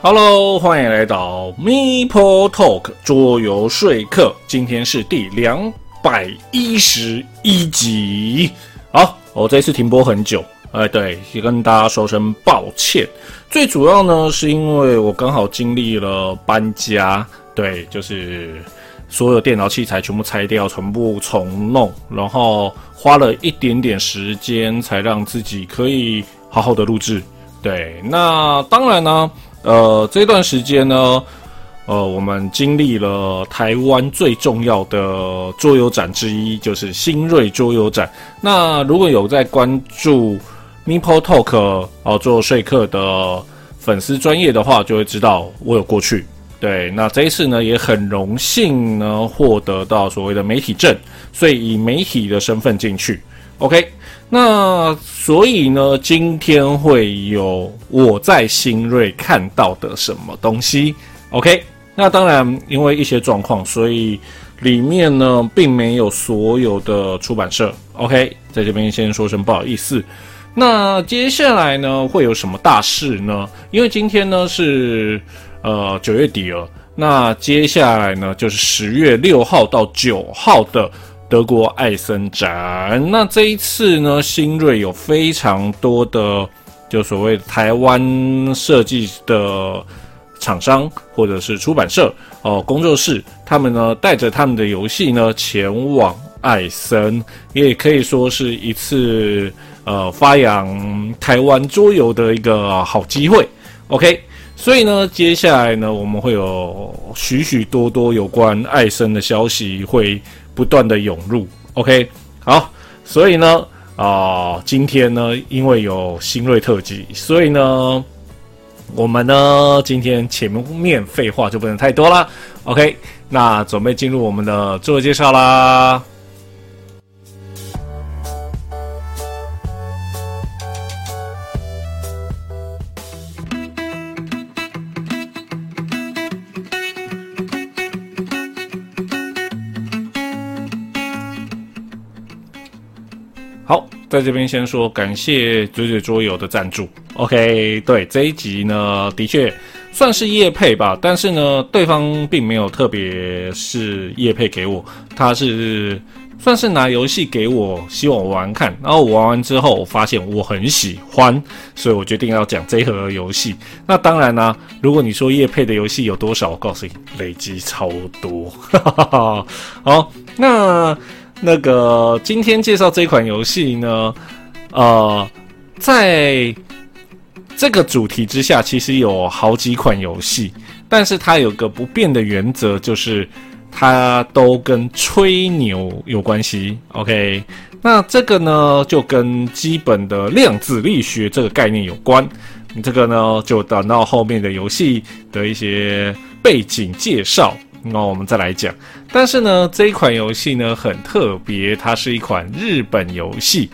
Hello，欢迎来到 Meeple Talk 桌游说客。今天是第两百一十一集。好，我这次停播很久，哎，对，也跟大家说声抱歉。最主要呢，是因为我刚好经历了搬家，对，就是所有电脑器材全部拆掉，全部重弄，然后花了一点点时间，才让自己可以好好的录制。对，那当然呢。呃，这段时间呢，呃，我们经历了台湾最重要的桌游展之一，就是新锐桌游展。那如果有在关注 Meeple Talk 哦做说客的粉丝专业的话，就会知道我有过去。对，那这一次呢，也很荣幸呢，获得到所谓的媒体证，所以以媒体的身份进去。OK。那所以呢，今天会有我在新锐看到的什么东西？OK，那当然因为一些状况，所以里面呢并没有所有的出版社。OK，在这边先说声不好意思。那接下来呢会有什么大事呢？因为今天呢是呃九月底了，那接下来呢就是十月六号到九号的。德国艾森展，那这一次呢，新锐有非常多的，就所谓台湾设计的厂商或者是出版社哦，工作室，他们呢带着他们的游戏呢前往艾森，也可以说是一次呃发扬台湾桌游的一个好机会。OK，所以呢，接下来呢，我们会有许许多多有关艾森的消息会。不断的涌入，OK，好，所以呢，啊，今天呢，因为有新锐特辑，所以呢，我们呢，今天前面废话就不能太多啦，OK，那准备进入我们的自我介绍啦。在这边先说感谢嘴嘴桌游的赞助。OK，对这一集呢，的确算是叶配吧，但是呢，对方并没有特别是叶配给我，他是算是拿游戏给我，希望我玩看。然后我玩完之后，我发现我很喜欢，所以我决定要讲这盒游戏。那当然呢，如果你说叶配的游戏有多少，我告诉你，累积超多。好，那。那个今天介绍这款游戏呢，呃，在这个主题之下，其实有好几款游戏，但是它有个不变的原则，就是它都跟吹牛有关系。OK，那这个呢，就跟基本的量子力学这个概念有关。这个呢，就等到后面的游戏的一些背景介绍。那我们再来讲，但是呢，这一款游戏呢很特别，它是一款日本游戏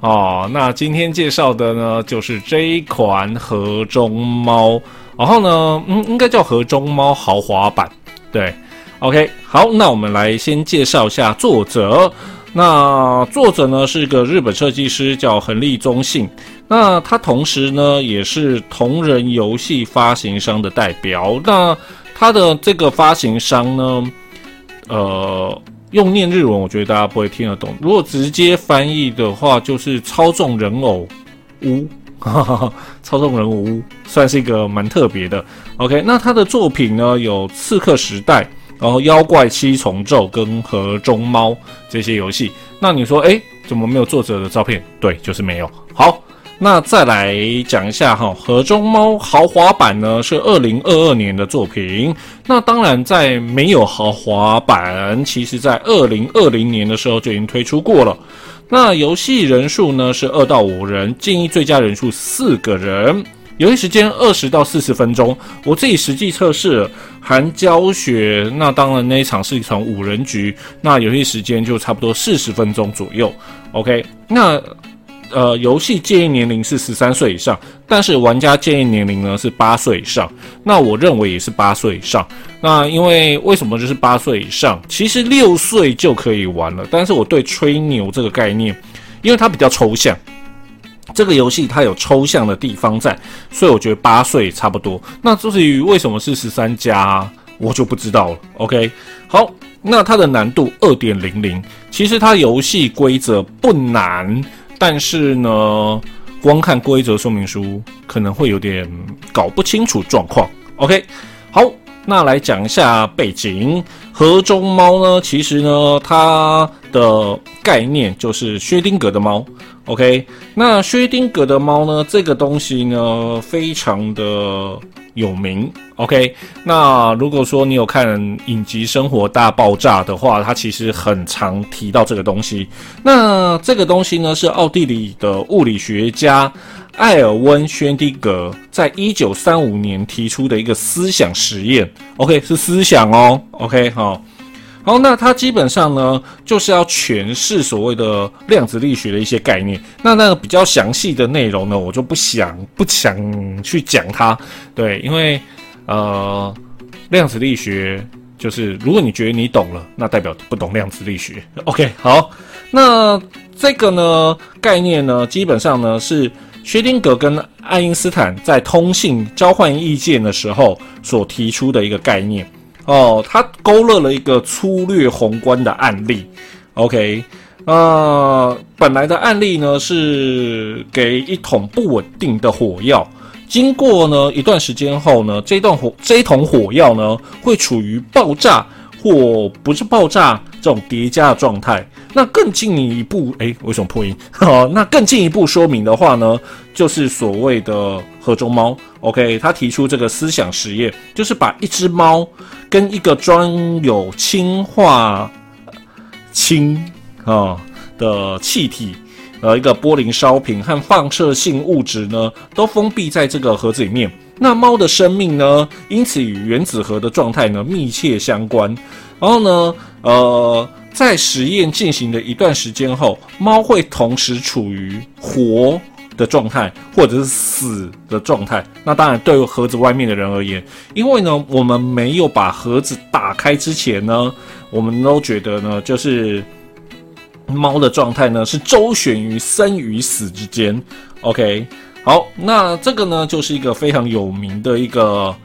哦。那今天介绍的呢就是这一款盒中猫，然后呢，嗯，应该叫盒中猫豪华版。对，OK，好，那我们来先介绍一下作者。那作者呢是一个日本设计师，叫横立中信。那他同时呢也是同人游戏发行商的代表。那它的这个发行商呢，呃，用念日文，我觉得大家不会听得懂。如果直接翻译的话，就是操纵人偶屋，哈哈哈操纵人偶屋算是一个蛮特别的。OK，那他的作品呢，有《刺客时代》，然后《妖怪七重奏》跟《河中猫》这些游戏。那你说，哎，怎么没有作者的照片？对，就是没有。好。那再来讲一下哈，《盒中猫》豪华版呢是二零二二年的作品。那当然，在没有豪华版，其实在二零二零年的时候就已经推出过了。那游戏人数呢是二到五人，建议最佳人数四个人。游戏时间二十到四十分钟。我自己实际测试含教学，那当然那一场是一场五人局，那游戏时间就差不多四十分钟左右。OK，那。呃，游戏建议年龄是十三岁以上，但是玩家建议年龄呢是八岁以上。那我认为也是八岁以上。那因为为什么就是八岁以上？其实六岁就可以玩了。但是我对吹牛这个概念，因为它比较抽象，这个游戏它有抽象的地方在，所以我觉得八岁差不多。那至于为什么是十三加，我就不知道了。OK，好，那它的难度二点零零，其实它游戏规则不难，但是呢，光看规则说明书可能会有点搞不清楚状况。OK，好，那来讲一下背景。河中猫呢，其实呢，它的概念就是薛丁格的猫。OK，那薛丁格的猫呢，这个东西呢，非常的有名。OK，那如果说你有看《影集生活大爆炸》的话，它其实很常提到这个东西。那这个东西呢，是奥地利的物理学家。艾尔温·薛定格在一九三五年提出的一个思想实验，OK，是思想哦，OK，好，好，那它基本上呢，就是要诠释所谓的量子力学的一些概念。那那个比较详细的内容呢，我就不想不想去讲它，对，因为呃，量子力学就是如果你觉得你懂了，那代表不懂量子力学，OK，好，那这个呢概念呢，基本上呢是。薛定谔跟爱因斯坦在通信交换意见的时候所提出的一个概念哦，他勾勒了一个粗略宏观的案例。OK，呃，本来的案例呢是给一桶不稳定的火药，经过呢一段时间后呢，这段火这一桶火药呢会处于爆炸或不是爆炸这种叠加的状态。那更进一步，哎，为什么破音？好，那更进一步说明的话呢，就是所谓的盒中猫。OK，他提出这个思想实验，就是把一只猫跟一个装有氢化氢啊的气体，呃，一个玻璃烧瓶和放射性物质呢，都封闭在这个盒子里面。那猫的生命呢，因此与原子核的状态呢密切相关。然后呢，呃。在实验进行的一段时间后，猫会同时处于活的状态或者是死的状态。那当然，对于盒子外面的人而言，因为呢，我们没有把盒子打开之前呢，我们都觉得呢，就是猫的状态呢是周旋于生与死之间。OK，好，那这个呢就是一个非常有名的一个。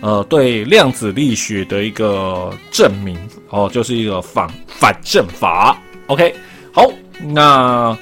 呃，对量子力学的一个证明哦，就是一个反反证法。OK，好，那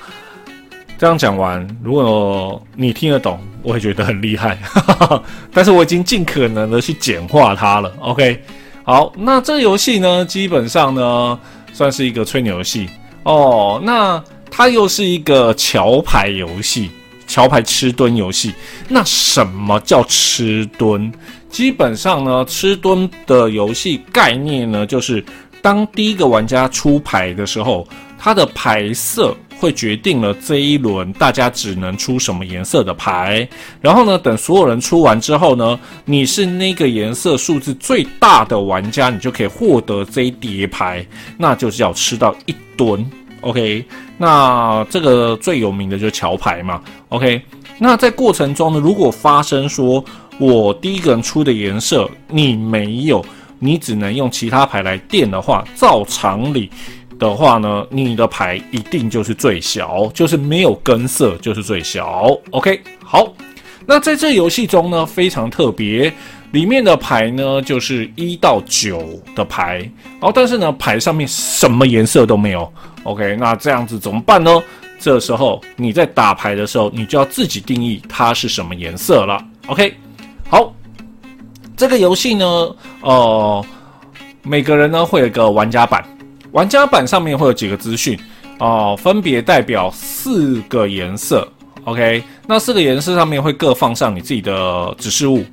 这样讲完，如果你听得懂，我会觉得很厉害。但是我已经尽可能的去简化它了。OK，好，那这个游戏呢，基本上呢，算是一个吹牛游戏哦。那它又是一个桥牌游戏，桥牌吃墩游戏。那什么叫吃墩？基本上呢，吃墩的游戏概念呢，就是当第一个玩家出牌的时候，他的牌色会决定了这一轮大家只能出什么颜色的牌。然后呢，等所有人出完之后呢，你是那个颜色数字最大的玩家，你就可以获得这一叠牌，那就是要吃到一吨。OK，那这个最有名的就是桥牌嘛。OK，那在过程中呢，如果发生说。我第一个人出的颜色你没有，你只能用其他牌来垫的话，照常理的话呢，你的牌一定就是最小，就是没有根色就是最小。OK，好，那在这游戏中呢，非常特别，里面的牌呢就是一到九的牌，然后但是呢牌上面什么颜色都没有。OK，那这样子怎么办呢？这时候你在打牌的时候，你就要自己定义它是什么颜色了。OK。好，这个游戏呢，呃，每个人呢会有一个玩家版，玩家版上面会有几个资讯哦，分别代表四个颜色。OK，那四个颜色上面会各放上你自己的指示物。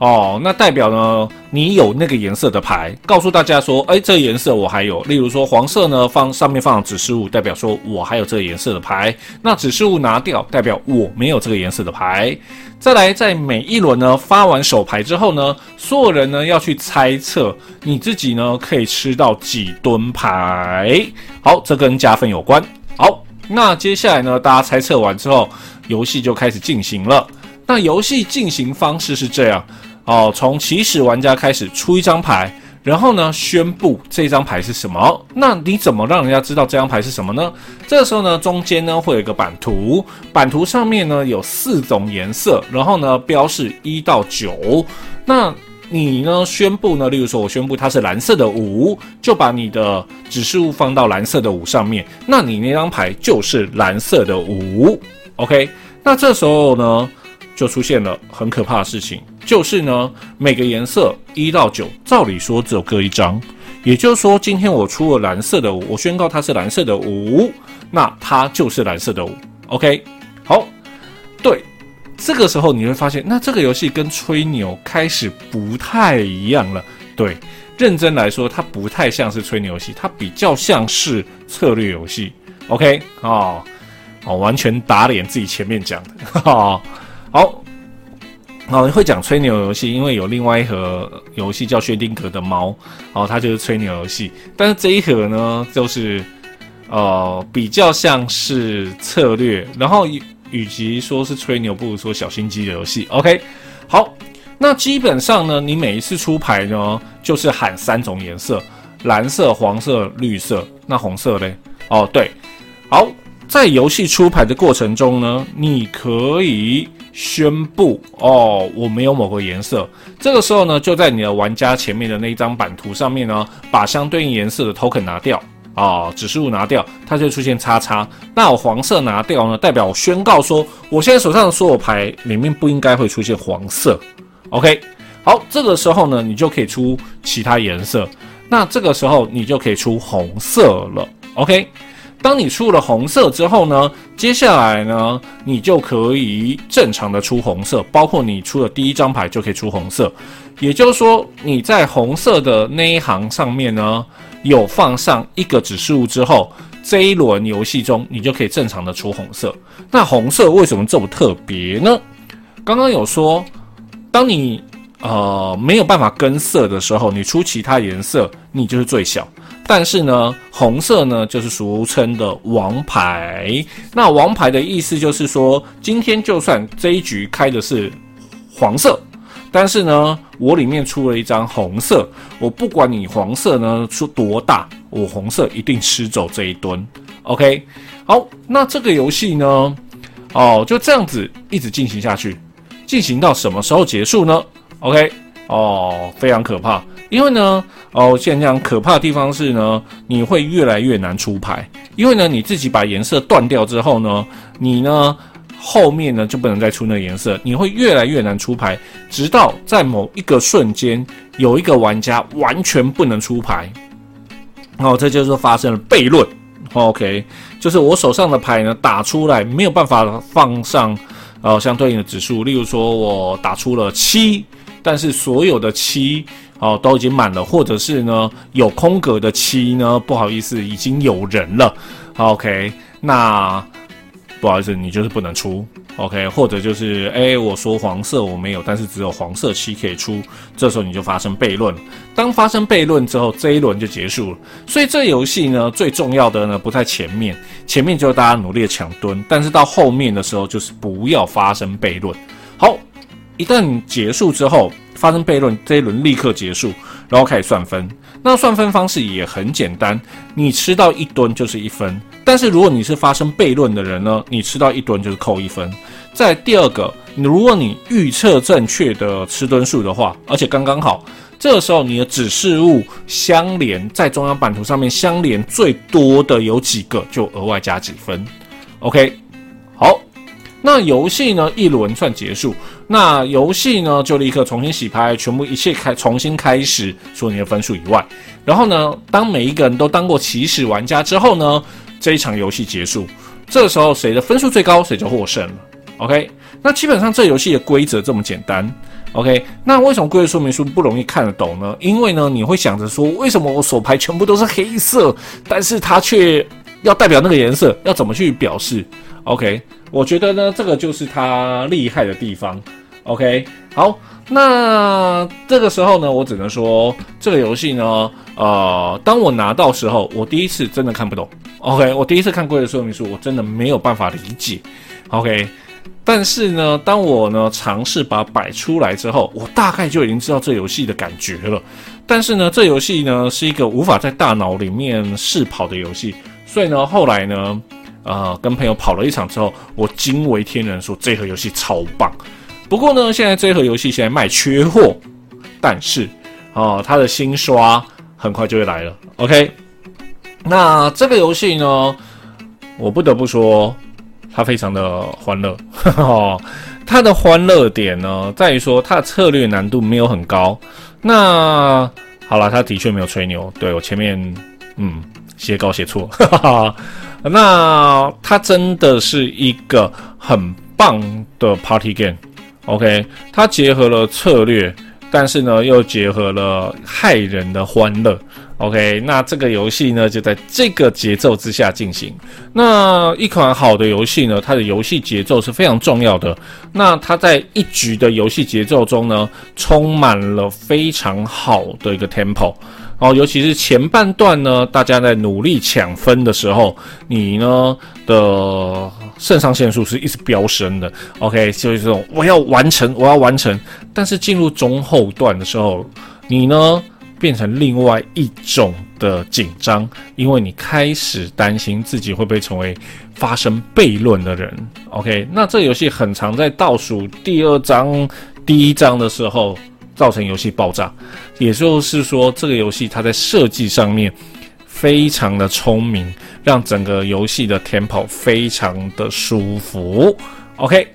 哦，那代表呢，你有那个颜色的牌，告诉大家说，哎，这个颜色我还有。例如说黄色呢，放上面放指示物，代表说我还有这个颜色的牌。那指示物拿掉，代表我没有这个颜色的牌。再来，在每一轮呢发完手牌之后呢，所有人呢要去猜测你自己呢可以吃到几吨牌。好，这跟加分有关。好，那接下来呢，大家猜测完之后，游戏就开始进行了。那游戏进行方式是这样。哦，从起始玩家开始出一张牌，然后呢，宣布这张牌是什么？那你怎么让人家知道这张牌是什么呢？这时候呢，中间呢会有一个版图，版图上面呢有四种颜色，然后呢标示一到九。那你呢宣布呢？例如说，我宣布它是蓝色的五，就把你的指示物放到蓝色的五上面，那你那张牌就是蓝色的五。OK，那这时候呢？就出现了很可怕的事情，就是呢，每个颜色一到九，照理说只有各一张，也就是说，今天我出了蓝色的五，我宣告它是蓝色的五，那它就是蓝色的五。OK，好，对，这个时候你会发现，那这个游戏跟吹牛开始不太一样了。对，认真来说，它不太像是吹牛游戏，它比较像是策略游戏。OK，哦，哦，完全打脸自己前面讲的，哈哈。好，好会讲吹牛游戏，因为有另外一盒游戏叫薛定谔的猫，哦，它就是吹牛游戏。但是这一盒呢，就是呃比较像是策略，然后与其说是吹牛，不如说小心机的游戏。OK，好，那基本上呢，你每一次出牌呢，就是喊三种颜色：蓝色、黄色、绿色。那红色嘞？哦，对，好，在游戏出牌的过程中呢，你可以。宣布哦，我没有某个颜色。这个时候呢，就在你的玩家前面的那一张版图上面呢，把相对应颜色的 token 拿掉啊，指示物拿掉，它就出现叉叉。那我黄色拿掉呢，代表我宣告说，我现在手上的所有牌里面不应该会出现黄色。OK，好，这个时候呢，你就可以出其他颜色。那这个时候你就可以出红色了。OK。当你出了红色之后呢，接下来呢，你就可以正常的出红色，包括你出了第一张牌就可以出红色，也就是说你在红色的那一行上面呢，有放上一个指示物之后，这一轮游戏中你就可以正常的出红色。那红色为什么这么特别呢？刚刚有说，当你呃没有办法跟色的时候，你出其他颜色，你就是最小。但是呢，红色呢就是俗称的王牌。那王牌的意思就是说，今天就算这一局开的是黄色，但是呢，我里面出了一张红色，我不管你黄色呢出多大，我红色一定吃走这一吨。OK，好，那这个游戏呢，哦，就这样子一直进行下去，进行到什么时候结束呢？OK，哦，非常可怕。因为呢，哦，现在讲可怕的地方是呢，你会越来越难出牌。因为呢，你自己把颜色断掉之后呢，你呢后面呢就不能再出那个颜色，你会越来越难出牌，直到在某一个瞬间，有一个玩家完全不能出牌。哦，这就是发生了悖论。OK，就是我手上的牌呢打出来没有办法放上呃相对应的指数，例如说我打出了七，但是所有的七。哦，都已经满了，或者是呢有空格的七呢？不好意思，已经有人了。OK，那不好意思，你就是不能出。OK，或者就是哎，我说黄色我没有，但是只有黄色七可以出，这时候你就发生悖论。当发生悖论之后，这一轮就结束了。所以这游戏呢，最重要的呢不在前面，前面就是大家努力的抢蹲，但是到后面的时候就是不要发生悖论。好，一旦结束之后。发生悖论，这一轮立刻结束，然后开始算分。那算分方式也很简单，你吃到一吨就是一分。但是如果你是发生悖论的人呢，你吃到一吨就是扣一分。在第二个，如果你预测正确的吃吨数的话，而且刚刚好，这个时候你的指示物相连在中央版图上面相连最多的有几个，就额外加几分。OK，好。那游戏呢？一轮算结束，那游戏呢就立刻重新洗牌，全部一切开重新开始，除了你的分数以外。然后呢，当每一个人都当过起始玩家之后呢，这一场游戏结束。这时候谁的分数最高，谁就获胜了。OK，那基本上这游戏的规则这么简单。OK，那为什么规则说明书不容易看得懂呢？因为呢，你会想着说，为什么我手牌全部都是黑色，但是它却要代表那个颜色，要怎么去表示？OK。我觉得呢，这个就是它厉害的地方。OK，好，那这个时候呢，我只能说这个游戏呢，呃，当我拿到时候，我第一次真的看不懂。OK，我第一次看规则说明书，我真的没有办法理解。OK，但是呢，当我呢尝试把它摆出来之后，我大概就已经知道这游戏的感觉了。但是呢，这游戏呢是一个无法在大脑里面试跑的游戏，所以呢，后来呢，呃，跟朋友跑了一场之后，我惊为天人，说这盒游戏超棒。不过呢，现在这盒游戏现在卖缺货，但是哦，它的新刷很快就会来了。OK，那这个游戏呢，我不得不说。它非常的欢乐，它的欢乐点呢，在于说它的策略难度没有很高。那好了，它的确没有吹牛，对我前面嗯写稿写错，那它真的是一个很棒的 party game，OK，它结合了策略，但是呢又结合了害人的欢乐。OK，那这个游戏呢，就在这个节奏之下进行。那一款好的游戏呢，它的游戏节奏是非常重要的。那它在一局的游戏节奏中呢，充满了非常好的一个 tempo。哦，尤其是前半段呢，大家在努力抢分的时候，你呢的肾上腺素是一直飙升的。OK，就是这种我要完成，我要完成。但是进入中后段的时候，你呢？变成另外一种的紧张，因为你开始担心自己会不会成为发生悖论的人。OK，那这游戏很常在倒数第二章、第一章的时候造成游戏爆炸，也就是说，这个游戏它在设计上面非常的聪明，让整个游戏的填跑非常的舒服。OK，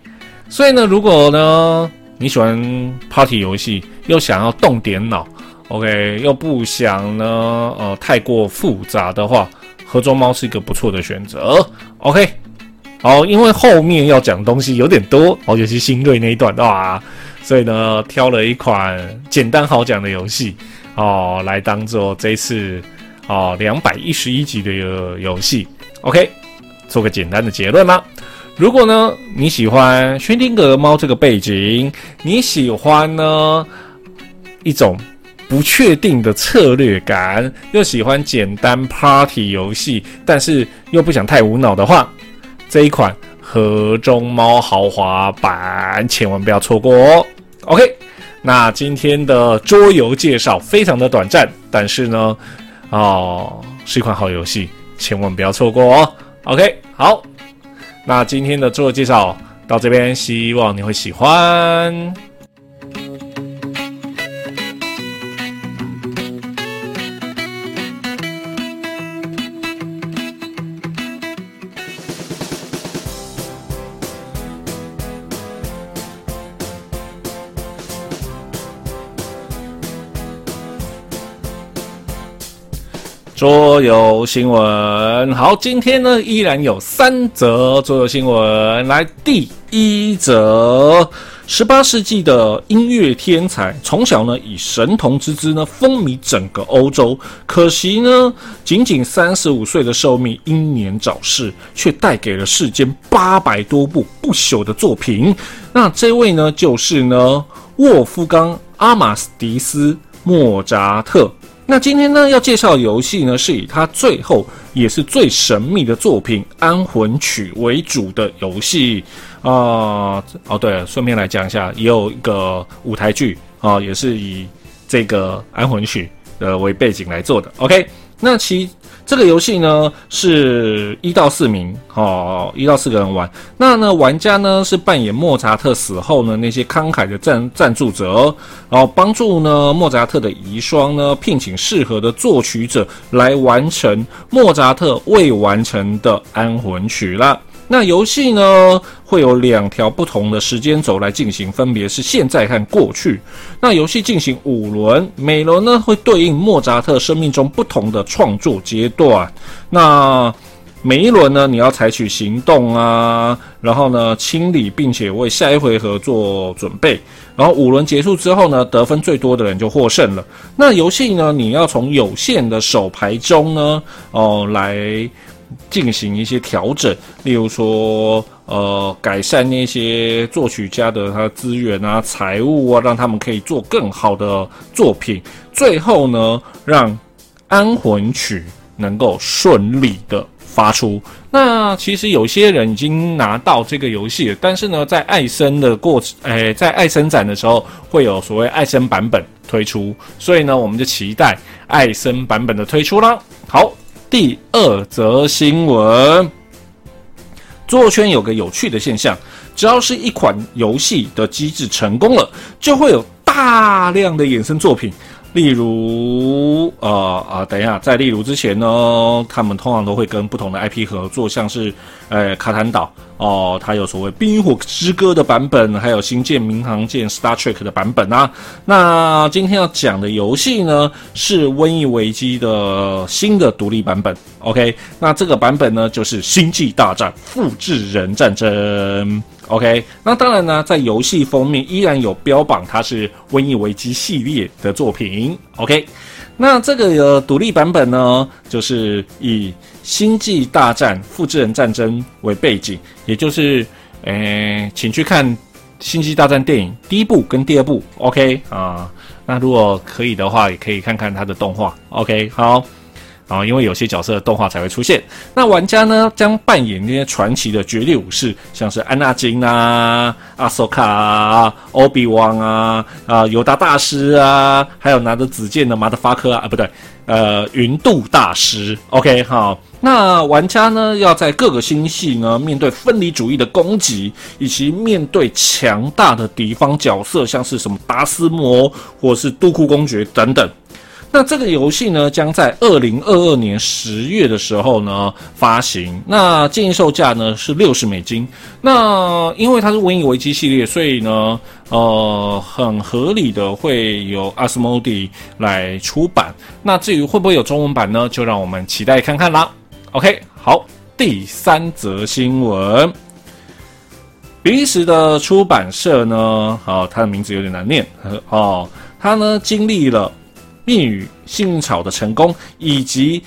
所以呢，如果呢你喜欢 party 游戏，又想要动点脑。OK，又不想呢，呃，太过复杂的话，合作猫是一个不错的选择。OK，好，因为后面要讲东西有点多，哦，尤其新锐那一段哇，所以呢，挑了一款简单好讲的游戏哦，来当做这次哦两百一十一集的游戏。OK，做个简单的结论啦。如果呢你喜欢薛定谔猫这个背景，你喜欢呢一种。不确定的策略感，又喜欢简单 party 游戏，但是又不想太无脑的话，这一款盒中猫豪华版千万不要错过哦。OK，那今天的桌游介绍非常的短暂，但是呢，哦，是一款好游戏，千万不要错过哦。OK，好，那今天的桌游介绍到这边，希望你会喜欢。桌游新闻，好，今天呢依然有三则桌游新闻。来，第一则，十八世纪的音乐天才，从小呢以神童之姿呢风靡整个欧洲，可惜呢仅仅三十五岁的寿命，英年早逝，却带给了世间八百多部不朽的作品。那这位呢就是呢沃夫冈·阿马斯迪斯·莫扎特。那今天呢，要介绍的游戏呢，是以他最后也是最神秘的作品《安魂曲》为主的游戏啊。哦，对，顺便来讲一下，也有一个舞台剧啊，也是以这个《安魂曲》的为背景来做的。OK，那其。这个游戏呢是一到四名，哦，一到四个人玩。那呢，玩家呢是扮演莫扎特死后呢那些慷慨的赞赞助者，然后帮助呢莫扎特的遗孀呢聘请适合的作曲者来完成莫扎特未完成的安魂曲了。那游戏呢会有两条不同的时间轴来进行，分别是现在和过去。那游戏进行五轮，每轮呢会对应莫扎特生命中不同的创作阶段。那每一轮呢，你要采取行动啊，然后呢清理，并且为下一回合做准备。然后五轮结束之后呢，得分最多的人就获胜了。那游戏呢，你要从有限的手牌中呢，哦来。进行一些调整，例如说，呃，改善那些作曲家的他资源啊、财务啊，让他们可以做更好的作品。最后呢，让安魂曲能够顺利的发出。那其实有些人已经拿到这个游戏，但是呢，在艾森的过程，诶，在艾森展的时候会有所谓艾森版本推出，所以呢，我们就期待艾森版本的推出啦。好，第二则新闻，桌圈有个有趣的现象，只要是一款游戏的机制成功了，就会有大量的衍生作品。例如，呃啊，等一下，在例如之前呢，他们通常都会跟不同的 IP 合作，像是，呃，卡坦岛哦，它有所谓《冰与火之歌》的版本，还有《星舰民航舰》（Star Trek） 的版本啊。那今天要讲的游戏呢，是《瘟疫危机》的新的独立版本。OK，那这个版本呢，就是《星际大战：复制人战争》。OK，那当然呢，在游戏封面依然有标榜它是《瘟疫危机》系列的作品。OK，那这个独立版本呢，就是以《星际大战：复制人战争》为背景，也就是，诶，请去看《星际大战》电影第一部跟第二部。OK 啊，那如果可以的话，也可以看看它的动画。OK，好。啊，因为有些角色的动画才会出现。那玩家呢，将扮演那些传奇的绝地武士，像是安纳金啊、阿索卡啊、欧比旺啊、啊尤达大师啊，还有拿着紫剑的马德法科啊，啊不对，呃云度大师。OK，好，那玩家呢，要在各个星系呢，面对分离主义的攻击，以及面对强大的敌方角色，像是什么达斯摩或是杜库公爵等等。那这个游戏呢，将在二零二二年十月的时候呢发行。那建议售价呢是六十美金。那因为它是瘟疫危机系列，所以呢，呃，很合理的会由 a s m o d 来出版。那至于会不会有中文版呢，就让我们期待看看啦。OK，好，第三则新闻，比利时的出版社呢，好，它的名字有点难念，哦，它呢经历了。灭与幸运草的成功，以及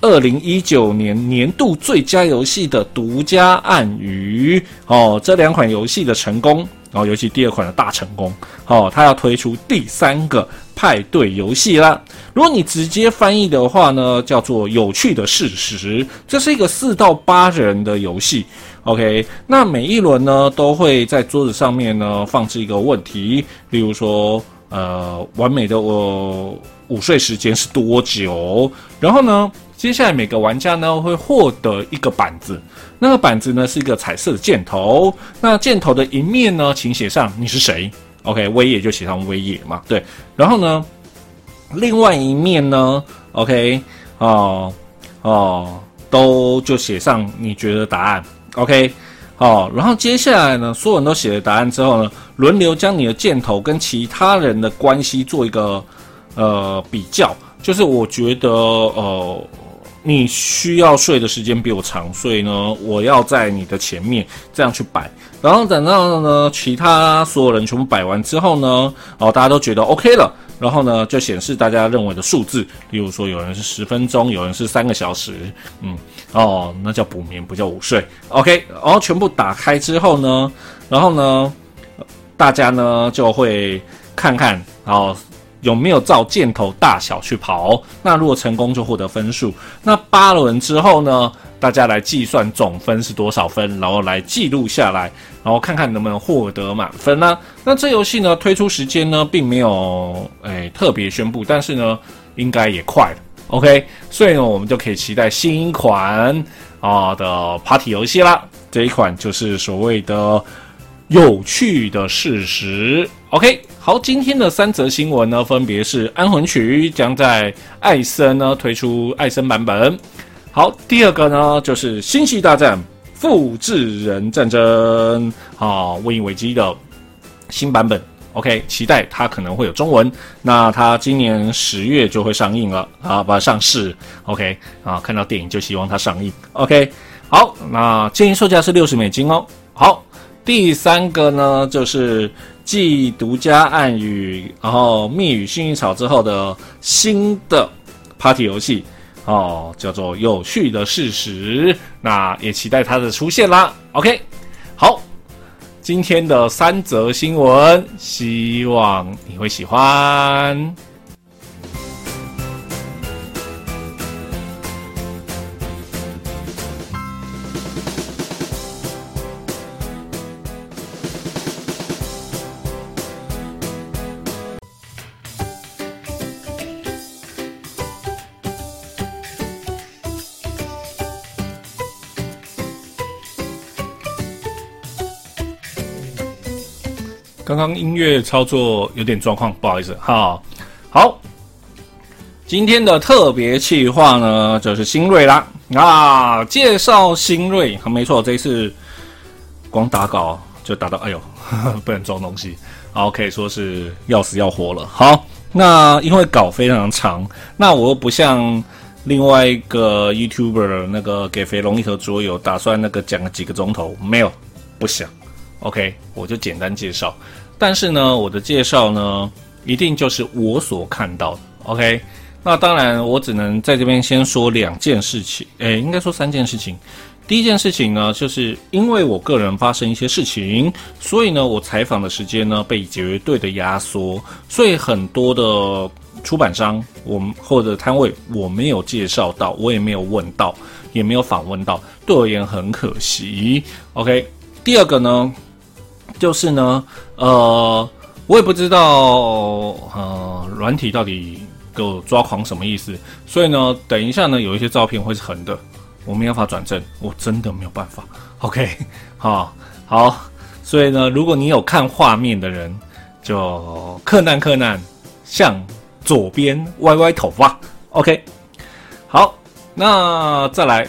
二零一九年年度最佳游戏的独家暗语哦，这两款游戏的成功哦，尤其第二款的大成功哦，它要推出第三个派对游戏啦。如果你直接翻译的话呢，叫做有趣的事实，这是一个四到八人的游戏。OK，那每一轮呢都会在桌子上面呢放置一个问题，例如说呃，完美的我。午睡时间是多久？然后呢，接下来每个玩家呢会获得一个板子，那个板子呢是一个彩色的箭头。那箭头的一面呢，请写上你是谁。OK，威野就写上威野嘛，对。然后呢，另外一面呢，OK，哦哦，都就写上你觉得答案。OK，好。然后接下来呢，所有人都写了答案之后呢，轮流将你的箭头跟其他人的关系做一个。呃，比较就是我觉得，呃，你需要睡的时间比我长，所以呢，我要在你的前面这样去摆，然后等到呢，其他所有人全部摆完之后呢，哦，大家都觉得 OK 了，然后呢，就显示大家认为的数字，例如说有人是十分钟，有人是三个小时，嗯，哦，那叫补眠，不叫午睡，OK，然后全部打开之后呢，然后呢，大家呢就会看看，然后。有没有照箭头大小去跑？那如果成功就获得分数。那八轮之后呢？大家来计算总分是多少分，然后来记录下来，然后看看能不能获得满分呢？那这游戏呢推出时间呢并没有诶特别宣布，但是呢应该也快了。OK，所以呢我们就可以期待新一款啊的 Party 游戏啦。这一款就是所谓的有趣的事实。OK。好，今天的三则新闻呢，分别是《安魂曲》将在艾森呢推出艾森版本。好，第二个呢就是《星际大战：复制人战争》啊，《瘟疫危机》的新版本。OK，期待它可能会有中文。那它今年十月就会上映了啊，不上市。OK，啊，看到电影就希望它上映。OK，好，那建议售价是六十美金哦。好，第三个呢就是。继独家暗语，然后密语幸运草之后的新的 party 游戏哦，叫做有趣的事实，那也期待它的出现啦。OK，好，今天的三则新闻，希望你会喜欢。刚刚音乐操作有点状况，不好意思哈。好，今天的特别企划呢，就是新锐啦啊！介绍新锐，没错，这一次光打稿就打到，哎呦，不能装东西，好，可以说是要死要活了。好，那因为稿非常长，那我又不像另外一个 YouTuber 那个给肥龙一盒桌游，打算那个讲个几个钟头，没有，不想。OK，我就简单介绍，但是呢，我的介绍呢，一定就是我所看到的。OK，那当然，我只能在这边先说两件事情，诶，应该说三件事情。第一件事情呢，就是因为我个人发生一些事情，所以呢，我采访的时间呢被绝对的压缩，所以很多的出版商，我们或者摊位我没有介绍到，我也没有问到，也没有访问到，对我而言很可惜。OK，第二个呢。就是呢，呃，我也不知道，呃，软体到底给我抓狂什么意思。所以呢，等一下呢，有一些照片会是横的，我没办法转正，我真的没有办法。OK，好，好，所以呢，如果你有看画面的人，就克难克难，向左边歪歪头发。OK，好，那再来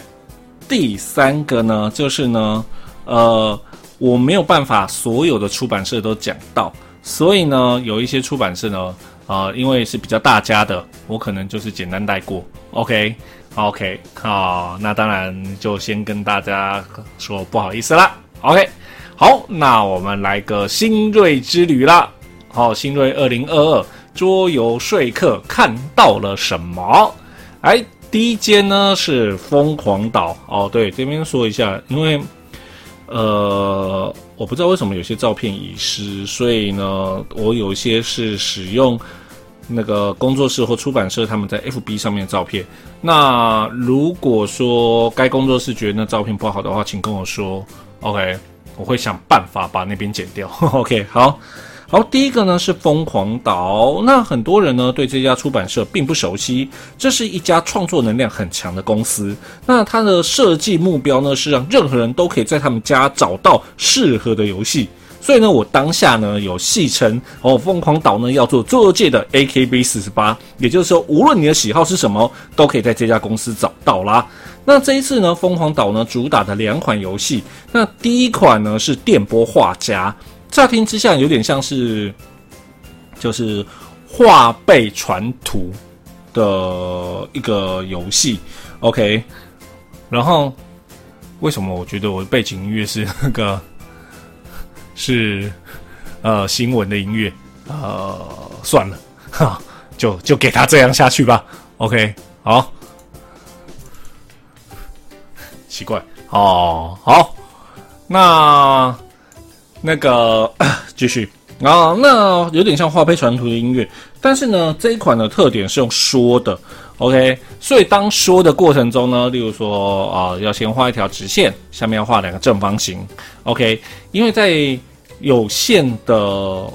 第三个呢，就是呢，呃。我没有办法所有的出版社都讲到，所以呢，有一些出版社呢，啊，因为是比较大家的，我可能就是简单带过。OK，OK，好，那当然就先跟大家说不好意思啦。OK，好，那我们来个新锐之旅啦。好，新锐二零二二桌游说客看到了什么？哎，第一间呢是疯狂岛。哦，对，这边说一下，因为。呃，我不知道为什么有些照片遗失，所以呢，我有一些是使用那个工作室或出版社他们在 FB 上面的照片。那如果说该工作室觉得那照片不好的话，请跟我说，OK，我会想办法把那边剪掉。OK，好。好，第一个呢是疯狂岛。那很多人呢对这家出版社并不熟悉，这是一家创作能量很强的公司。那它的设计目标呢是让任何人都可以在他们家找到适合的游戏。所以呢，我当下呢有戏称哦，疯狂岛呢要做桌游界的 AKB 四十八，也就是说，无论你的喜好是什么，都可以在这家公司找到啦。那这一次呢，疯狂岛呢主打的两款游戏，那第一款呢是电波画家。乍听之下有点像是，就是画背传图的一个游戏，OK。然后为什么我觉得我的背景音乐是那个 是呃新闻的音乐？呃，算了，哈，就就给他这样下去吧，OK。好，奇怪哦，好，那。那个 继续。啊，那有点像花胚传图的音乐，但是呢，这一款的特点是用说的，OK，所以当说的过程中呢，例如说啊，要先画一条直线，下面要画两个正方形，OK，因为在有限的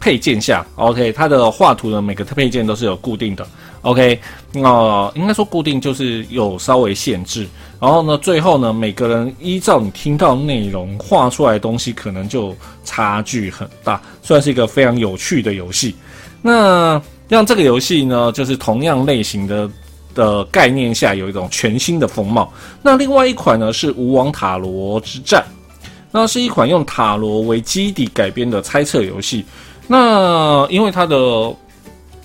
配件下，OK，它的画图的每个配件都是有固定的。OK，那应该说固定就是有稍微限制，然后呢，最后呢，每个人依照你听到内容画出来的东西，可能就差距很大，算是一个非常有趣的游戏。那让这个游戏呢，就是同样类型的的概念下，有一种全新的风貌。那另外一款呢是《无王塔罗之战》，那是一款用塔罗为基底改编的猜测游戏。那因为它的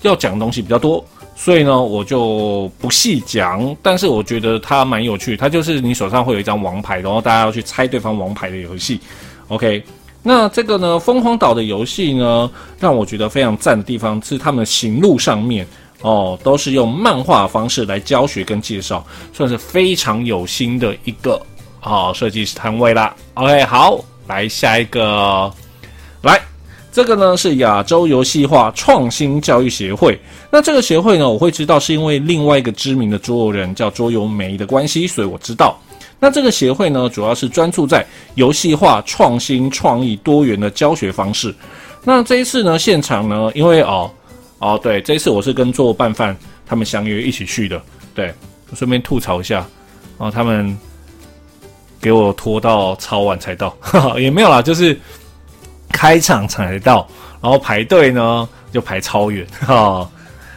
要讲的东西比较多。所以呢，我就不细讲，但是我觉得它蛮有趣。它就是你手上会有一张王牌，然后大家要去猜对方王牌的游戏。OK，那这个呢，疯狂岛的游戏呢，让我觉得非常赞的地方是他们的行路上面哦，都是用漫画方式来教学跟介绍，算是非常有心的一个啊设计师摊位啦。OK，好，来下一个，来。这个呢是亚洲游戏化创新教育协会。那这个协会呢，我会知道是因为另外一个知名的桌游人叫桌游梅的关系，所以我知道。那这个协会呢，主要是专注在游戏化创新、创意多元的教学方式。那这一次呢，现场呢，因为哦哦对，这一次我是跟做拌饭他们相约一起去的。对，顺便吐槽一下，哦，他们给我拖到超晚才到，也没有啦，就是。开场才到，然后排队呢就排超远 哈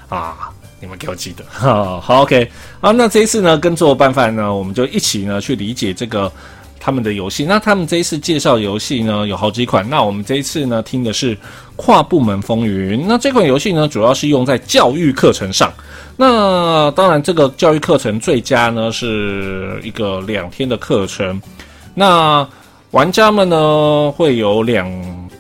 啊！你们给我记得哈。好，OK 啊。那这一次呢，跟做拌饭呢，我们就一起呢去理解这个他们的游戏。那他们这一次介绍游戏呢有好几款。那我们这一次呢听的是跨部门风云。那这款游戏呢主要是用在教育课程上。那当然，这个教育课程最佳呢是一个两天的课程。那玩家们呢会有两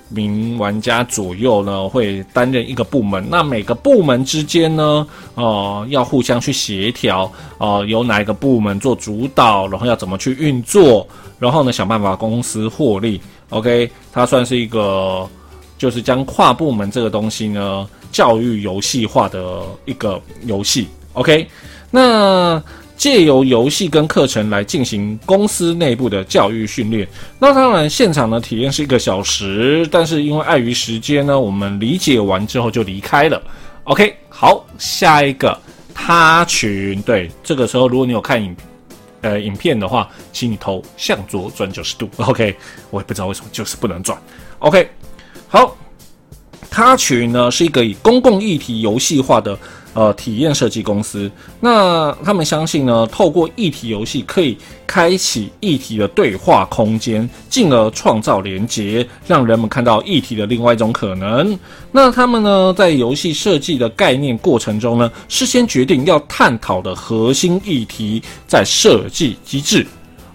名玩家左右呢会担任一个部门。那每个部门之间呢，哦要互相去协调，哦由哪一个部门做主导，然后要怎么去运作，然后呢想办法公司获利。OK，它算是一个就是将跨部门这个东西呢。教育游戏化的一个游戏，OK，那借由游戏跟课程来进行公司内部的教育训练。那当然，现场的体验是一个小时，但是因为碍于时间呢，我们理解完之后就离开了。OK，好，下一个他群，对，这个时候如果你有看影呃影片的话，请你头向左转九十度。OK，我也不知道为什么就是不能转。OK，好。他群呢是一个以公共议题游戏化的呃体验设计公司。那他们相信呢，透过议题游戏可以开启议题的对话空间，进而创造连结，让人们看到议题的另外一种可能。那他们呢，在游戏设计的概念过程中呢，事先决定要探讨的核心议题，在设计机制。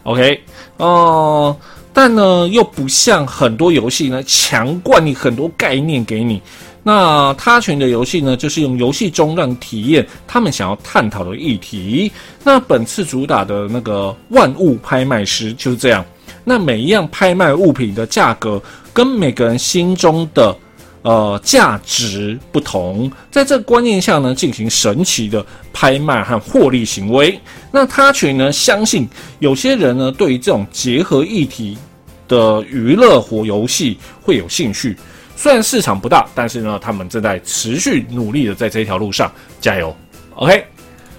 OK，哦。但呢，又不像很多游戏呢，强灌你很多概念给你。那他群的游戏呢，就是用游戏中让体验他们想要探讨的议题。那本次主打的那个万物拍卖师就是这样。那每一样拍卖物品的价格跟每个人心中的呃价值不同，在这观念下呢，进行神奇的拍卖和获利行为。那他群呢，相信有些人呢，对于这种结合议题。的娱乐活游戏会有兴趣，虽然市场不大，但是呢，他们正在持续努力的在这条路上加油。OK，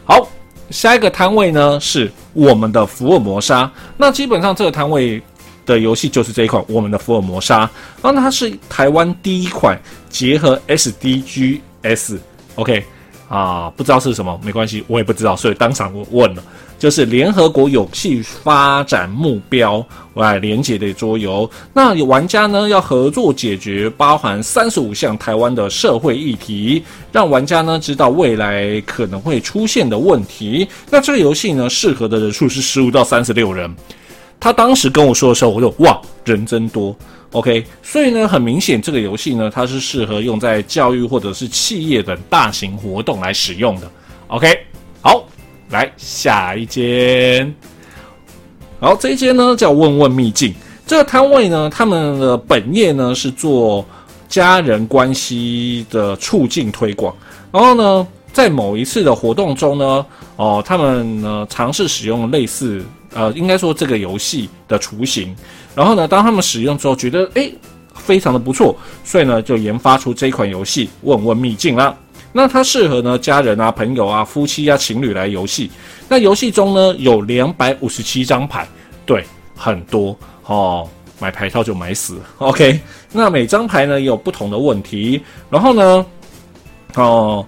好，下一个摊位呢是我们的福尔摩沙。那基本上这个摊位的游戏就是这一款我们的福尔摩沙。那它是台湾第一款结合 SDGs。OK，啊，不知道是什么，没关系，我也不知道，所以当场问了。就是联合国有戏发展目标来连接的桌游，那有玩家呢要合作解决包含三十五项台湾的社会议题，让玩家呢知道未来可能会出现的问题。那这个游戏呢适合的人数是十五到三十六人。他当时跟我说的时候，我就哇人真多，OK。所以呢很明显这个游戏呢它是适合用在教育或者是企业等大型活动来使用的，OK。好。来下一间，好，这一间呢叫问问秘境。这个摊位呢，他们的本业呢是做家人关系的促进推广。然后呢，在某一次的活动中呢，哦，他们呢尝试使用类似呃，应该说这个游戏的雏形。然后呢，当他们使用之后，觉得诶非常的不错，所以呢就研发出这一款游戏问问秘境啦。那它适合呢家人啊、朋友啊、夫妻啊、情侣来游戏。那游戏中呢有两百五十七张牌，对，很多哦。买牌套就买死。OK，那每张牌呢也有不同的问题，然后呢，哦。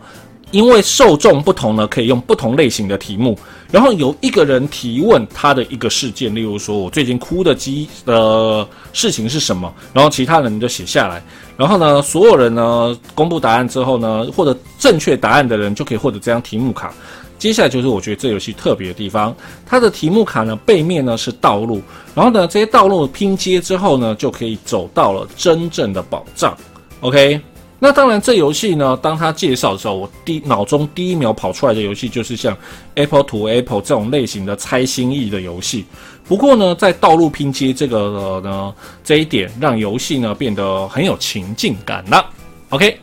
因为受众不同呢，可以用不同类型的题目。然后有一个人提问他的一个事件，例如说我最近哭的机的事情是什么，然后其他人就写下来。然后呢，所有人呢公布答案之后呢，获得正确答案的人就可以获得这张题目卡。接下来就是我觉得这游戏特别的地方，它的题目卡呢背面呢是道路，然后呢这些道路拼接之后呢，就可以走到了真正的宝藏。OK。那当然，这游戏呢，当他介绍的时候，我第脑中第一秒跑出来的游戏就是像 Apple to Apple 这种类型的猜心意的游戏。不过呢，在道路拼接这个呢这一点，让游戏呢变得很有情境感了。OK，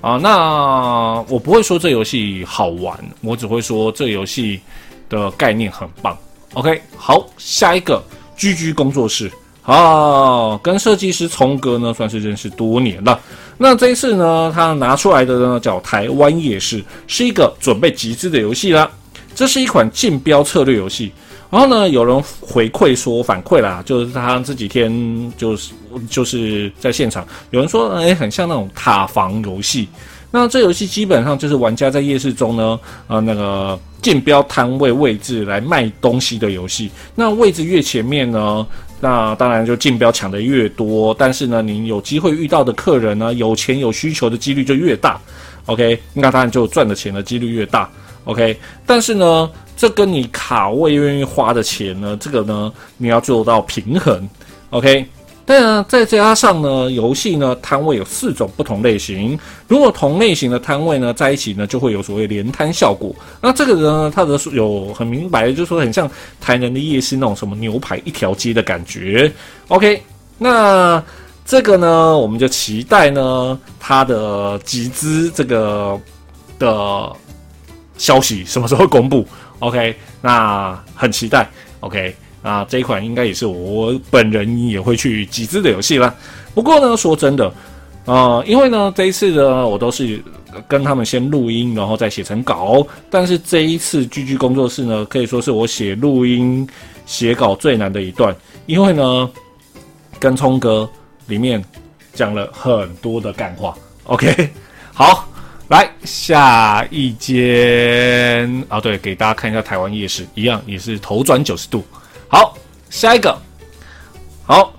啊，那我不会说这游戏好玩，我只会说这游戏的概念很棒。OK，好，下一个居居工作室。啊，跟设计师从哥呢，算是认识多年了。那这一次呢，他拿出来的呢叫台湾夜市，是一个准备集资的游戏啦。这是一款竞标策略游戏然后呢，有人回馈说反馈啦，就是他这几天就是就是在现场，有人说哎，很像那种塔防游戏。那这游戏基本上就是玩家在夜市中呢，呃，那个竞标摊位位置来卖东西的游戏。那位置越前面呢，那当然就竞标抢的越多。但是呢，您有机会遇到的客人呢，有钱有需求的几率就越大。OK，那当然就赚的钱的几率越大。OK，但是呢，这跟你卡位愿意花的钱呢，这个呢，你要做到平衡。OK。但再加上呢，游戏呢摊位有四种不同类型，如果同类型的摊位呢在一起呢，就会有所谓连摊效果。那这个呢，它的有很明白，就是说很像台南的夜市那种什么牛排一条街的感觉。OK，那这个呢，我们就期待呢它的集资这个的消息什么时候公布？OK，那很期待。OK。啊，这一款应该也是我本人也会去集资的游戏啦。不过呢，说真的，呃，因为呢这一次呢，我都是跟他们先录音，然后再写成稿。但是这一次 GG 工作室呢，可以说是我写录音写稿最难的一段，因为呢，跟聪哥里面讲了很多的干话。OK，好，来下一间啊，对，给大家看一下台湾夜市，一样也是头转九十度。好，下一个，好，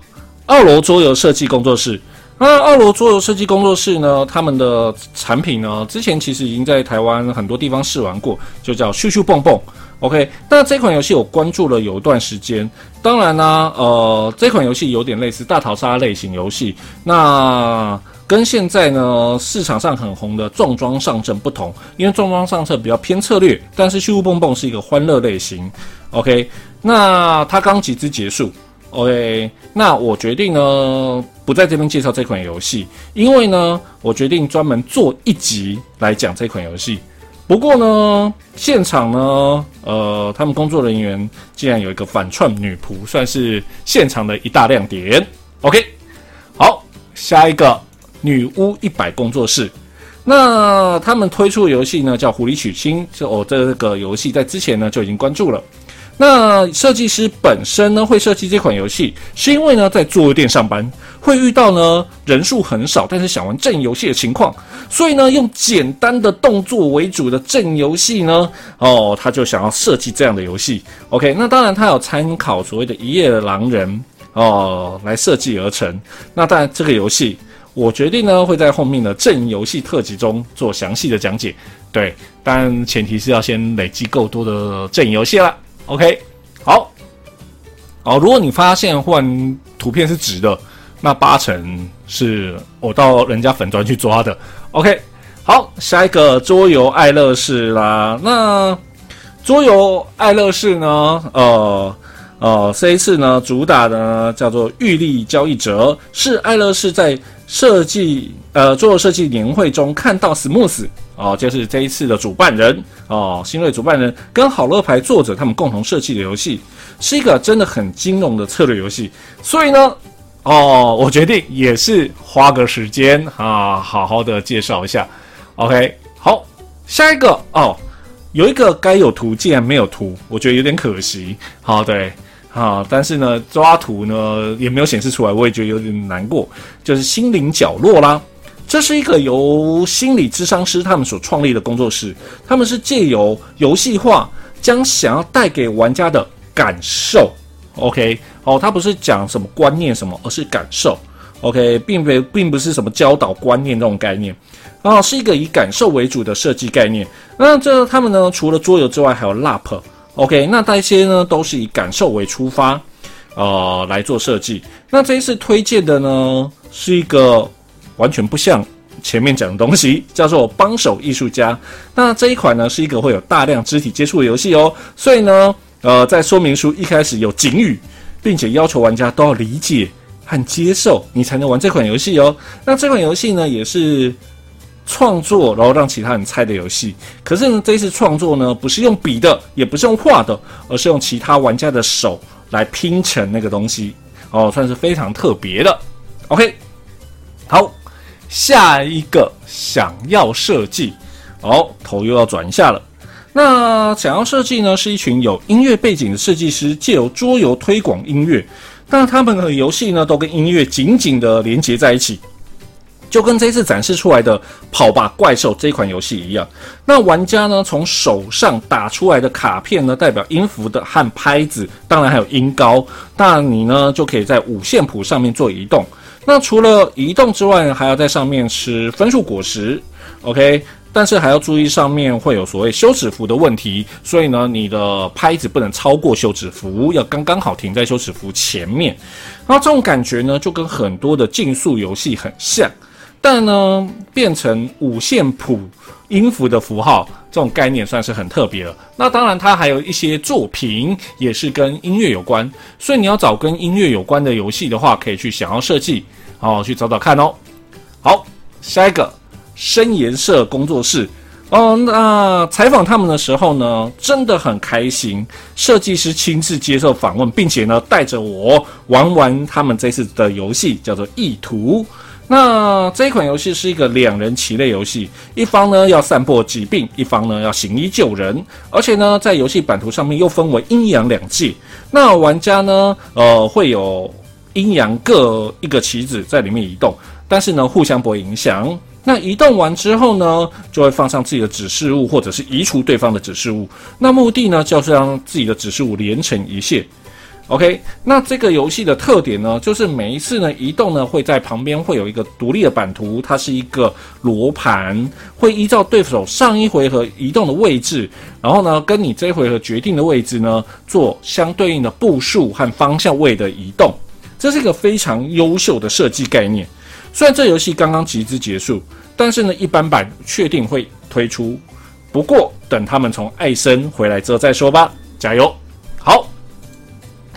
二楼桌游设计工作室。那二楼桌游设计工作室呢？他们的产品呢，之前其实已经在台湾很多地方试玩过，就叫咻咻蹦蹦。OK，那这款游戏我关注了有一段时间。当然呢，呃，这款游戏有点类似大逃杀类型游戏。那跟现在呢市场上很红的重装上阵不同，因为重装上阵比较偏策略，但是咻咻蹦蹦是一个欢乐类型。OK。那它刚集资结束，OK，那我决定呢不在这边介绍这款游戏，因为呢我决定专门做一集来讲这款游戏。不过呢，现场呢，呃，他们工作人员竟然有一个反串女仆，算是现场的一大亮点。OK，好，下一个女巫一百工作室，那他们推出的游戏呢叫《狐狸娶亲》，是我这个游戏在之前呢就已经关注了。那设计师本身呢，会设计这款游戏，是因为呢，在桌游店上班会遇到呢人数很少，但是想玩阵游戏的情况，所以呢，用简单的动作为主的阵游戏呢，哦，他就想要设计这样的游戏。OK，那当然他有参考所谓的一夜狼人哦来设计而成。那当然这个游戏，我决定呢会在后面的阵游戏特辑中做详细的讲解。对，但前提是要先累积够多的阵游戏了。OK，好，好。如果你发现换图片是直的，那八成是我到人家粉砖去抓的。OK，好，下一个桌游爱乐士啦。那桌游爱乐士呢？呃呃，这一次呢，主打的叫做玉立交易者，是爱乐士在设计呃桌游设计年会中看到 Smooth。哦，就是这一次的主办人哦，新锐主办人跟好乐牌作者他们共同设计的游戏，是一个真的很金融的策略游戏。所以呢，哦，我决定也是花个时间啊，好好的介绍一下。OK，好，下一个哦，有一个该有图竟然没有图，我觉得有点可惜。好，对，好，但是呢，抓图呢也没有显示出来，我也觉得有点难过。就是心灵角落啦。这是一个由心理咨商师他们所创立的工作室，他们是借由游戏化将想要带给玩家的感受，OK，哦，他不是讲什么观念什么，而是感受，OK，并非并不是什么教导观念这种概念，啊，是一个以感受为主的设计概念。那这他们呢，除了桌游之外，还有 LAP，OK，那这些呢都是以感受为出发，呃，来做设计。那这一次推荐的呢，是一个。完全不像前面讲的东西，叫做帮手艺术家。那这一款呢，是一个会有大量肢体接触的游戏哦。所以呢，呃，在说明书一开始有警语，并且要求玩家都要理解和接受，你才能玩这款游戏哦。那这款游戏呢，也是创作，然后让其他人猜的游戏。可是呢，这次创作呢，不是用笔的，也不是用画的，而是用其他玩家的手来拼成那个东西哦，算是非常特别的。OK，好。下一个想要设计，哦，头又要转一下了。那想要设计呢，是一群有音乐背景的设计师，借由桌游推广音乐。但他们的游戏呢，都跟音乐紧紧的连接在一起，就跟这次展示出来的《跑吧怪兽》这款游戏一样。那玩家呢，从手上打出来的卡片呢，代表音符的和拍子，当然还有音高。那你呢，就可以在五线谱上面做移动。那除了移动之外，还要在上面吃分数果实。OK。但是还要注意上面会有所谓休止符的问题，所以呢，你的拍子不能超过休止符，要刚刚好停在休止符前面。那这种感觉呢，就跟很多的竞速游戏很像，但呢，变成五线谱音符的符号，这种概念算是很特别了。那当然，它还有一些作品也是跟音乐有关，所以你要找跟音乐有关的游戏的话，可以去想要设计，哦，去找找看哦。好，下一个。深颜色工作室哦，那采访他们的时候呢，真的很开心。设计师亲自接受访问，并且呢，带着我玩玩他们这次的游戏，叫做《意图》。那这一款游戏是一个两人棋类游戏，一方呢要散播疾病，一方呢要行医救人。而且呢，在游戏版图上面又分为阴阳两界。那玩家呢，呃，会有阴阳各一个棋子在里面移动，但是呢，互相不会影响。那移动完之后呢，就会放上自己的指示物，或者是移除对方的指示物。那目的呢，就是让自己的指示物连成一线。OK，那这个游戏的特点呢，就是每一次呢移动呢，会在旁边会有一个独立的版图，它是一个罗盘，会依照对手上一回合移动的位置，然后呢，跟你这一回合决定的位置呢，做相对应的步数和方向位的移动。这是一个非常优秀的设计概念。虽然这游戏刚刚集资结束，但是呢，一般版确定会推出。不过等他们从艾森回来之后再说吧。加油！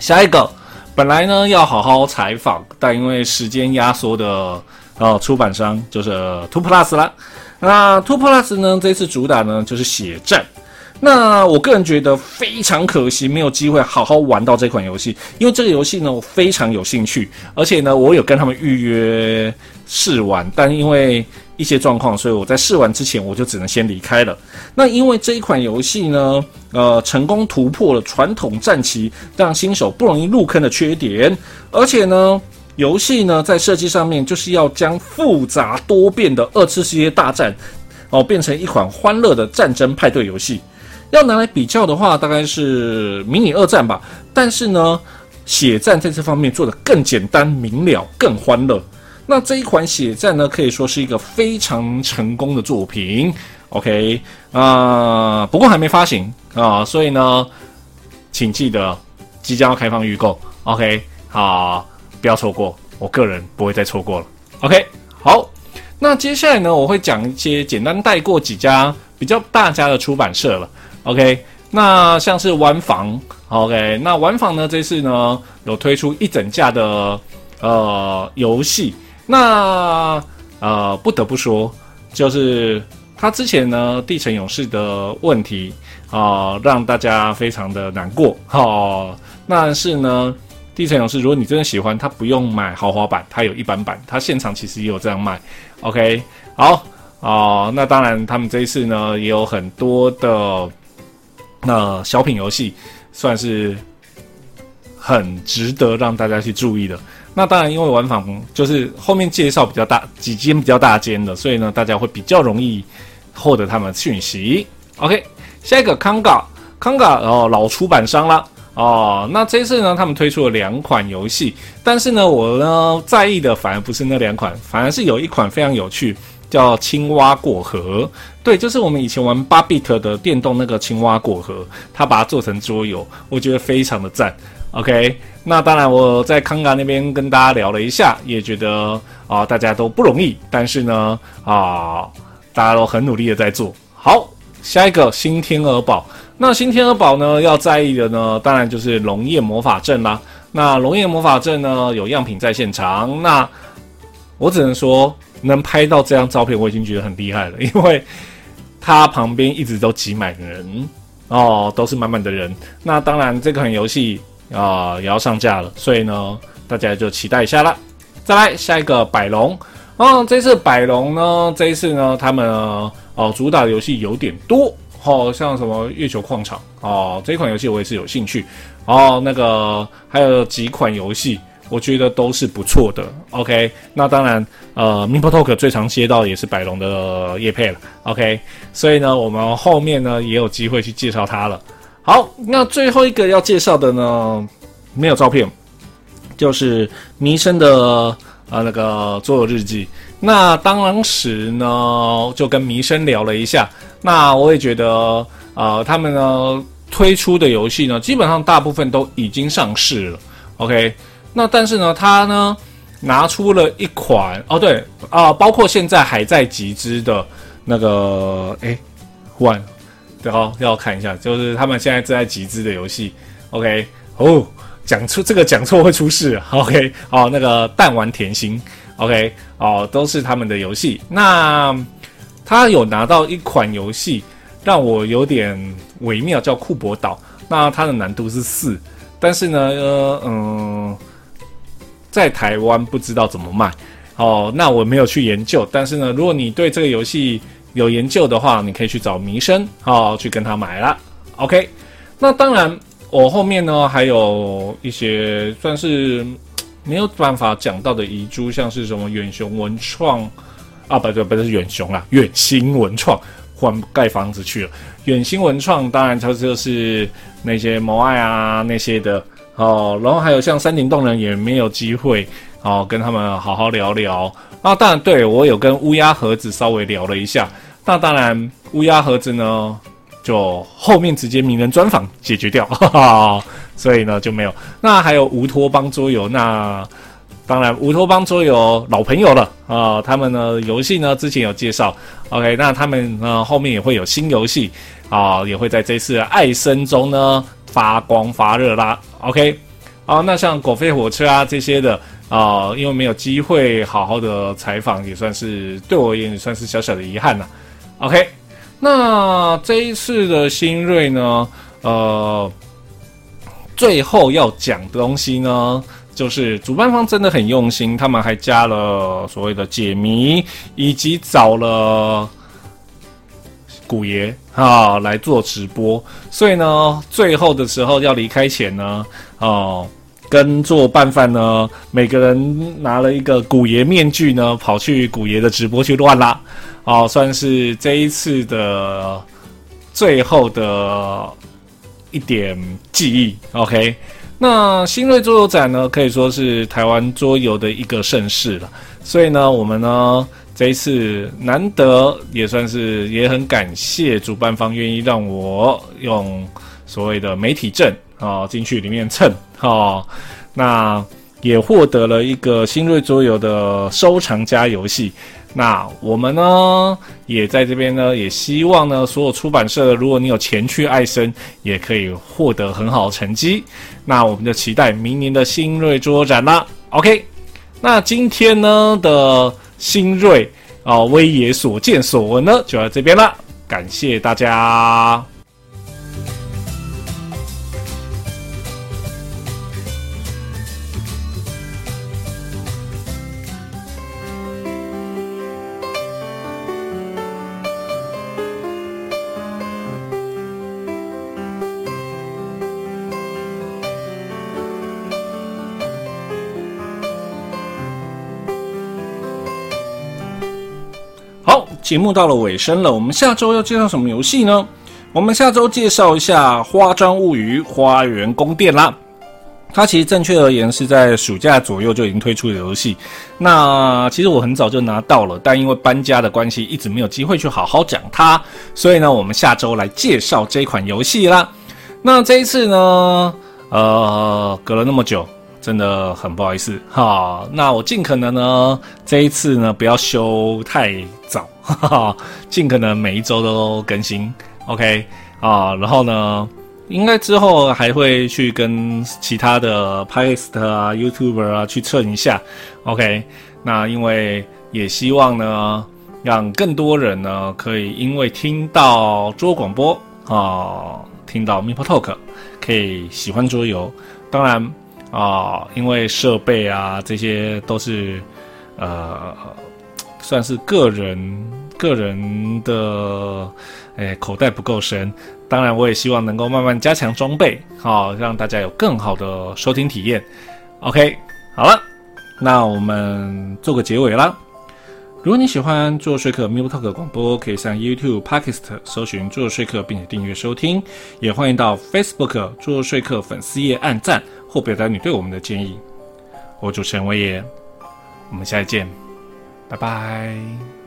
下一个本来呢要好好采访，但因为时间压缩的呃出版商就是 Two Plus 啦。那 Two Plus 呢这次主打呢就是血战。那我个人觉得非常可惜，没有机会好好玩到这款游戏。因为这个游戏呢，我非常有兴趣，而且呢，我有跟他们预约试玩，但因为一些状况，所以我在试玩之前，我就只能先离开了。那因为这一款游戏呢，呃，成功突破了传统战棋让新手不容易入坑的缺点，而且呢，游戏呢在设计上面就是要将复杂多变的二次世界大战哦变成一款欢乐的战争派对游戏。要拿来比较的话，大概是迷你二战吧。但是呢，血战在这方面做的更简单明了，更欢乐。那这一款血战呢，可以说是一个非常成功的作品。OK 啊，不过还没发行啊，所以呢，请记得即将要开放预购。OK，好，不要错过，我个人不会再错过了。OK，好，那接下来呢，我会讲一些简单带过几家比较大家的出版社了。OK，那像是玩房，OK，那玩房呢？这次呢有推出一整架的呃游戏，那呃不得不说，就是他之前呢《地城勇士》的问题啊，让大家非常的难过哦。但是呢，《地城勇士》如果你真的喜欢，它不用买豪华版，它有一般版，它现场其实也有这样卖。OK，好哦，那当然他们这一次呢也有很多的。那小品游戏算是很值得让大家去注意的。那当然，因为玩法就是后面介绍比较大几间比较大间的，所以呢，大家会比较容易获得他们讯息。OK，下一个康嘎康嘎哦老出版商了哦。那这次呢，他们推出了两款游戏，但是呢，我呢在意的反而不是那两款，反而是有一款非常有趣。叫青蛙过河，对，就是我们以前玩八 bit 的电动那个青蛙过河，他把它做成桌游，我觉得非常的赞。OK，那当然我在康嘎那边跟大家聊了一下，也觉得啊大家都不容易，但是呢啊大家都很努力的在做好。下一个新天鹅堡，那新天鹅堡呢要在意的呢，当然就是龙焰魔法阵啦。那龙焰魔法阵呢有样品在现场，那我只能说。能拍到这张照片，我已经觉得很厉害了，因为它旁边一直都挤满人哦，都是满满的人。那当然，这款游戏啊也要上架了，所以呢，大家就期待一下啦。再来下一个百龙，哦，这次百龙呢，这一次呢，他们哦主打的游戏有点多哦，像什么月球矿场哦，这款游戏我也是有兴趣。哦，那个还有几款游戏，我觉得都是不错的。OK，那当然，呃 m i p o Talk 最常接到也是百龙的叶配了。OK，所以呢，我们后面呢也有机会去介绍它了。好，那最后一个要介绍的呢，没有照片，就是弥生的呃那个桌游日记。那当时呢，就跟弥生聊了一下。那我也觉得，呃，他们呢推出的游戏呢，基本上大部分都已经上市了。OK，那但是呢，他呢拿出了一款哦，对啊，包括现在还在集资的那个，哎，换，对哦，要看一下，就是他们现在正在集资的游戏。OK，哦，讲出这个讲错会出事。OK，哦，那个弹丸甜心。OK，哦，都是他们的游戏。那。他有拿到一款游戏，让我有点微妙，叫库珀岛。那它的难度是四，但是呢，呃，嗯，在台湾不知道怎么卖。哦，那我没有去研究。但是呢，如果你对这个游戏有研究的话，你可以去找弥生，哦，去跟他买了。OK，那当然，我后面呢还有一些算是没有办法讲到的遗珠，像是什么远雄文创。啊，不对，不是远雄啊，远兴文创换盖房子去了。远兴文创当然它就是那些摩爱啊那些的哦，然后还有像山顶洞人也没有机会哦跟他们好好聊聊。啊，当然对我有跟乌鸦盒子稍微聊了一下。那当然乌鸦盒子呢，就后面直接名人专访解决掉，哈哈，所以呢就没有。那还有乌托邦桌游那。当然，乌托邦桌游老朋友了啊！他们呢游戏呢之前有介绍，OK，那他们呢后面也会有新游戏啊，也会在这次爱森中呢发光发热啦，OK，啊，那像狗飞火车啊这些的啊，因为没有机会好好的采访，也算是对我而言也算是小小的遗憾了，OK，那这一次的新锐呢，呃，最后要讲的东西呢。就是主办方真的很用心，他们还加了所谓的解谜，以及找了古爷啊来做直播。所以呢，最后的时候要离开前呢，哦，跟做拌饭呢，每个人拿了一个古爷面具呢，跑去古爷的直播去乱拉，哦，算是这一次的最后的一点记忆。OK。那新锐桌游展呢，可以说是台湾桌游的一个盛事了。所以呢，我们呢这一次难得也算是也很感谢主办方愿意让我用所谓的媒体证啊进去里面蹭哈。那也获得了一个新锐桌游的收藏家游戏。那我们呢，也在这边呢，也希望呢，所有出版社，如果你有钱去爱森，也可以获得很好的成绩。那我们就期待明年的新锐桌展啦。OK，那今天呢的新锐啊，威爷所见所闻呢，就到这边了。感谢大家。节目到了尾声了，我们下周要介绍什么游戏呢？我们下周介绍一下《花砖物语：花园宫殿》啦。它其实正确而言是在暑假左右就已经推出的游戏。那其实我很早就拿到了，但因为搬家的关系，一直没有机会去好好讲它。所以呢，我们下周来介绍这款游戏啦。那这一次呢，呃，隔了那么久。真的很不好意思。哈，那我尽可能呢，这一次呢不要休太早，哈哈，尽可能每一周都更新，OK？啊，然后呢，应该之后还会去跟其他的 p a s t 啊、YouTuber 啊去蹭一下，OK，那因为也希望呢，让更多人呢可以因为听到桌广播啊，听到 m i p o Talk，可以喜欢桌游，当然。啊，因为设备啊，这些都是，呃，算是个人个人的诶口袋不够深。当然，我也希望能够慢慢加强装备，好让大家有更好的收听体验。OK，好了，那我们做个结尾啦。如果你喜欢做说客 Miu Talk 广播，可以上 YouTube、Podcast 搜寻做说客，并且订阅收听。也欢迎到 Facebook 做说客粉丝页按赞或表达你对我们的建议。我主持人威爷，我们下期见，拜拜。